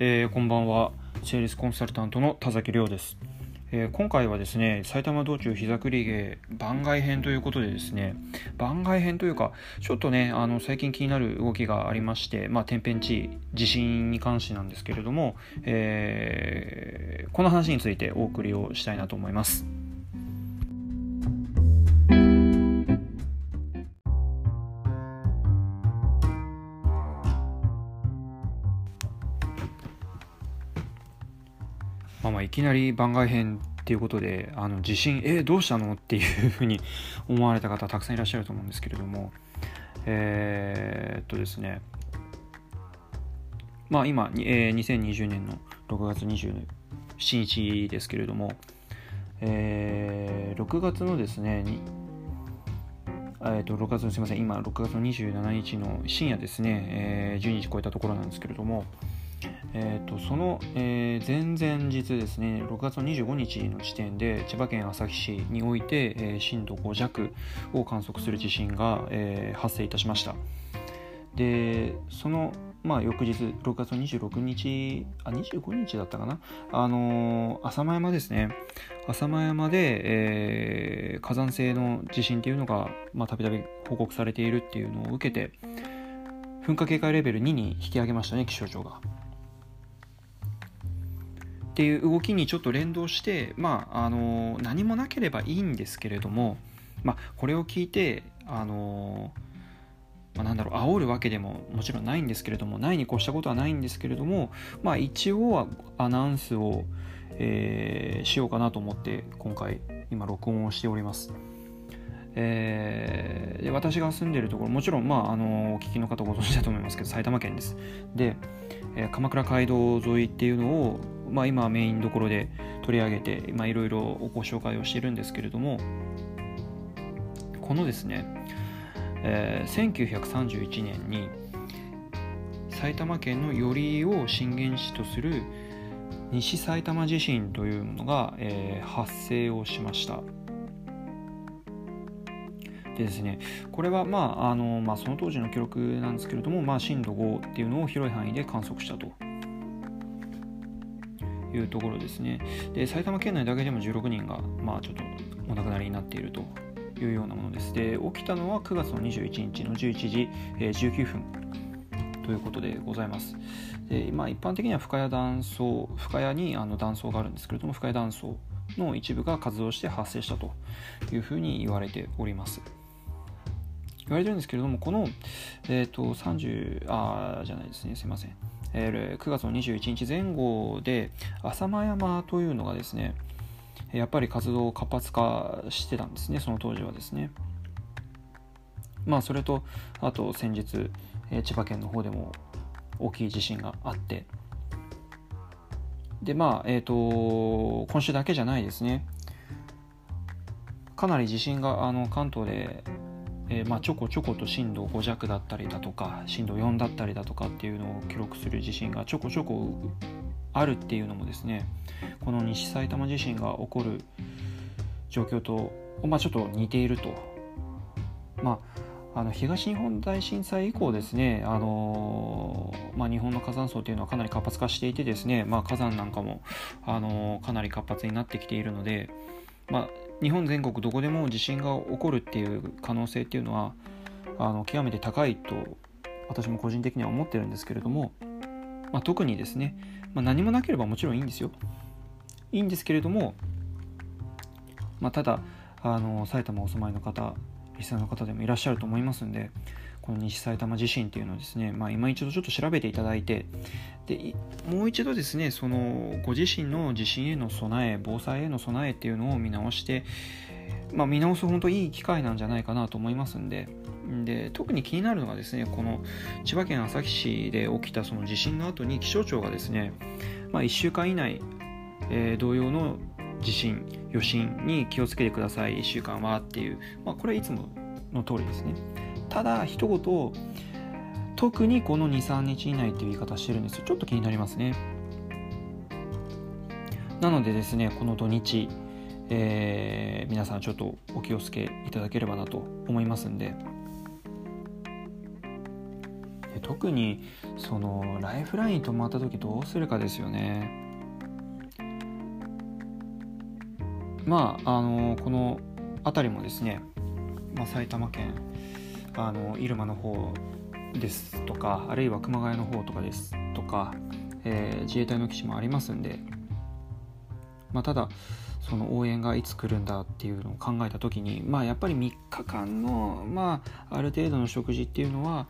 えー、こんばんは。セールスコンサルタントの田崎亮です、えー、今回はですね埼玉道中膝栗毛番外編ということでですね番外編というかちょっとねあの最近気になる動きがありましてまあ天変地異地震に関してなんですけれども、えー、この話についてお送りをしたいなと思います。まあ、まあいきなり番外編っていうことであの地震えどうしたの？っていうふうに 思われた方たくさんいらっしゃると思うんですけれども。えー、っとですね。まあ今、えー、2020年の6月27日ですけれども、えー、6月のですねえー、と6月のすみません。今6月の27日の深夜ですね、えー、12時超えたところなんですけれども、えーと、その、えー、前々日ですね6月の25日の時点で千葉県旭市において、えー、震度5弱を観測する地震が、えー、発生いたしました。でその、まあ、翌日6月の26日あ25日だったかな？あの浅間山ですね。浅間山で、え火山性の地震っていうのがたびたび報告されているっていうのを受けて噴火警戒レベル2に引き上げましたね気象庁が。っていう動きにちょっと連動して、まあ、あの何もなければいいんですけれども、まあ、これを聞いてあの、まあ、なんだろう煽るわけでももちろんないんですけれどもないに越したことはないんですけれども、まあ、一応はアナウンスを、えー、しようかなと思って今回今録音をしております。えー、で私が住んでるところもちろん、まあ、あのお聞きの方ご存知だと思いますけど埼玉県です。で、えー、鎌倉街道沿いっていうのをまあ、今メインどころで取り上げていろいろご紹介をしてるんですけれどもこのですね、えー、1931年に埼玉県の寄居を震源地とする西埼玉地震というものが、えー、発生をしました。でですね、これは、まああのまあ、その当時の記録なんですけれども、まあ、震度5っていうのを広い範囲で観測したというところですね。で埼玉県内だけでも16人が、まあ、ちょっとお亡くなりになっているというようなものです。で起きたのは9月の21日の11時、え19分ということでございます。でまあ、一般的には深谷断層深谷にあの断層があるんですけれども深谷断層の一部が活動して発生したというふうに言われております。言われてるんですけれども、この、えっ、ー、と、30、あ、じゃないですね、すいません。え9月の21日前後で浅間山というのがですねやっぱり活動を活発化してたんですねその当時はですね。まあそれとあと先日、え千葉県の方でも大きい地震があって。でまあえっ、ー、と今週だけじゃないですね。かなり地震があの関東でえー、まあ、ちょこちょこと震度5弱だったりだとか震度4だったりだとかっていうのを記録する地震がちょこちょこあるっていうのもですねこの西埼玉地震が起こる状況と、まあ、ちょっと似ていると。まあ、あの東日本大震災以降ですね、あのー、まあ、日本の火山層というのはかなり活発化していてですね、まあ、火山なんかも、あのー、かなり活発になってきているので、まあ、日本全国どこでも地震が起こるっていう可能性っていうのはあの極めて高いと私も個人的には思ってるんですけれども、まあ、特にですね、まあ、何もなければもちろんいいんですよ。いいんですけれども、まあ、ただあの埼玉お住まいの方リスナーの方でもいらっしゃると思いますんでこの西埼玉地震っていうのをですね、まあ、今一度ちょっと調べていただいてでもう一度ですねそのご自身の地震への備え防災への備えっていうのを見直して、まあ、見直す本当いい機会なんじゃないかなと思いますんでで特に気になるのがですねこの千葉県旭市で起きたその地震の後に気象庁がですね、まあ、1週間以内、えー、同様の地震余震に気をつけてください1週間はっていう、まあ、これはいつもの通りですね。ただ一言特にこの23日以内っていう言い方してるんですよ。ちょっと気になりますね。なのでですねこの土日、えー、皆さんちょっとお気をつけいただければなと思いますんで。で特にそのライフライン止まった時どうするかですよね。まああのこの辺りもですね、まあ、埼玉県あの入間の方ですとかあるいは熊谷の方とかですとか、えー、自衛隊の基地もありますんで、まあ、ただその応援がいつ来るんだっていうのを考えた時に、まあ、やっぱり3日間の、まあ、ある程度の食事っていうのは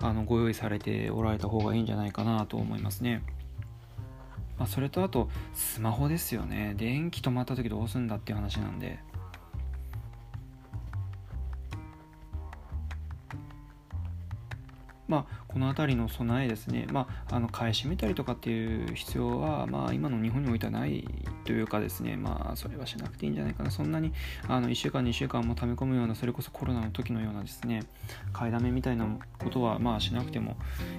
あのご用意されておられた方がいいんじゃないかなと思いますね。まあ、それとあとスマホですよね電気止まった時どうすんだっていう話なんでまあ、この辺りの備えですね、まあ、あの買い占めたりとかっていう必要は、まあ、今の日本においてはないというかですね、まあ、それはしなくていいんじゃないかな、そんなにあの1週間、2週間も溜め込むような、それこそコロナの時のようなですね、買いだめみたいなことは、まあ、しなくても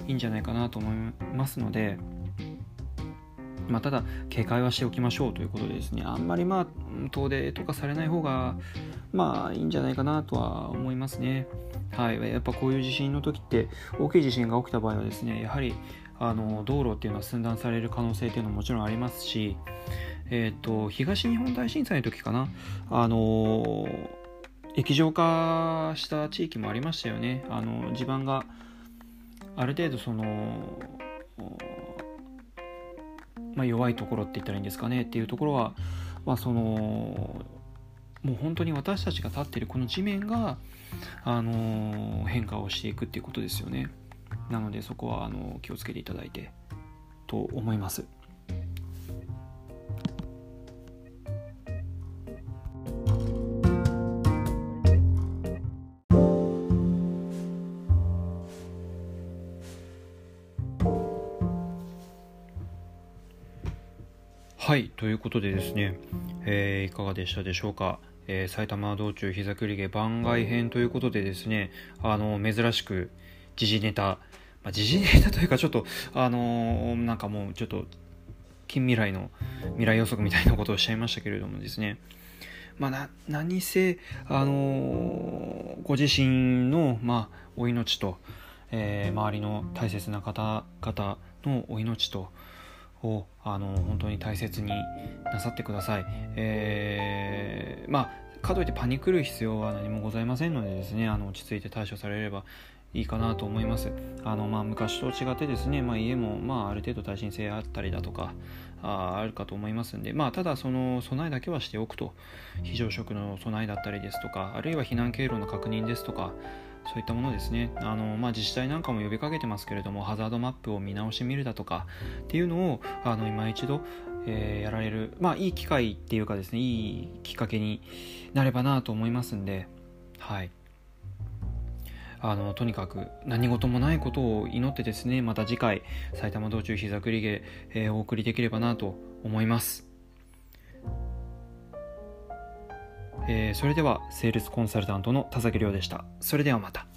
いいんじゃないかなと思いますので、まあ、ただ警戒はしておきましょうということでですね。あんまりまあ遠出とかされない方がまあいいんじゃないかなとは思いますね。はい、やっぱこういう地震の時って大きい地震が起きた場合はですねやはりあの道路っていうのは寸断される可能性っていうのももちろんありますし、えーと、東日本大震災の時かな。あの液状化した地域もありましたよね。あの地盤がある程度その、まあ、弱いところって言ったらいいんですかねっていうところは、まあ、そのもう本当に私たちが立っているこの地面が、あの、変化をしていくっていうことですよね。なのでそこはあの気をつけていただいてと思います。はいということでですね、えー、いかがでしたでしょうか？えー、埼玉道中膝栗毛番外編ということでですね、あの、珍しく時事ネタ、まあ、時事ネタ というかちょっと、あのー、なんかもうちょっと近未来の未来予測みたいなことをおっしゃいましたけれどもですね、まあ、な何せ、あのー、ご自身の、まあ、お命と、えー、周りの大切な方々のお命とをあの本当に大切になさってください。えー、まあかといってパニクる必要は何もございませんのでですねあの落ち着いて対処されればいいかなと思います。あのまあ、昔と違ってですね、まあ、家もまあある程度耐震性あったりだとかああるかと思いますんで、まあ、ただその備えだけはしておくと非常食の備えだったりですとかあるいは避難経路の確認ですとかそういったものですね。あの、まあ、自治体なんかも呼びかけてますけれどもハザードマップを見直してみるだとかっていうのをあの今一度、えー、やられる、まあ、いい機会っていうかですねいいきっかけになればなと思いますんではい。あのとにかく何事もないことを祈ってですねまた次回埼玉道中膝くり毛、えー、お送りできればなと思います、えー、それではセールスコンサルタントの田崎亮でした。それではまた。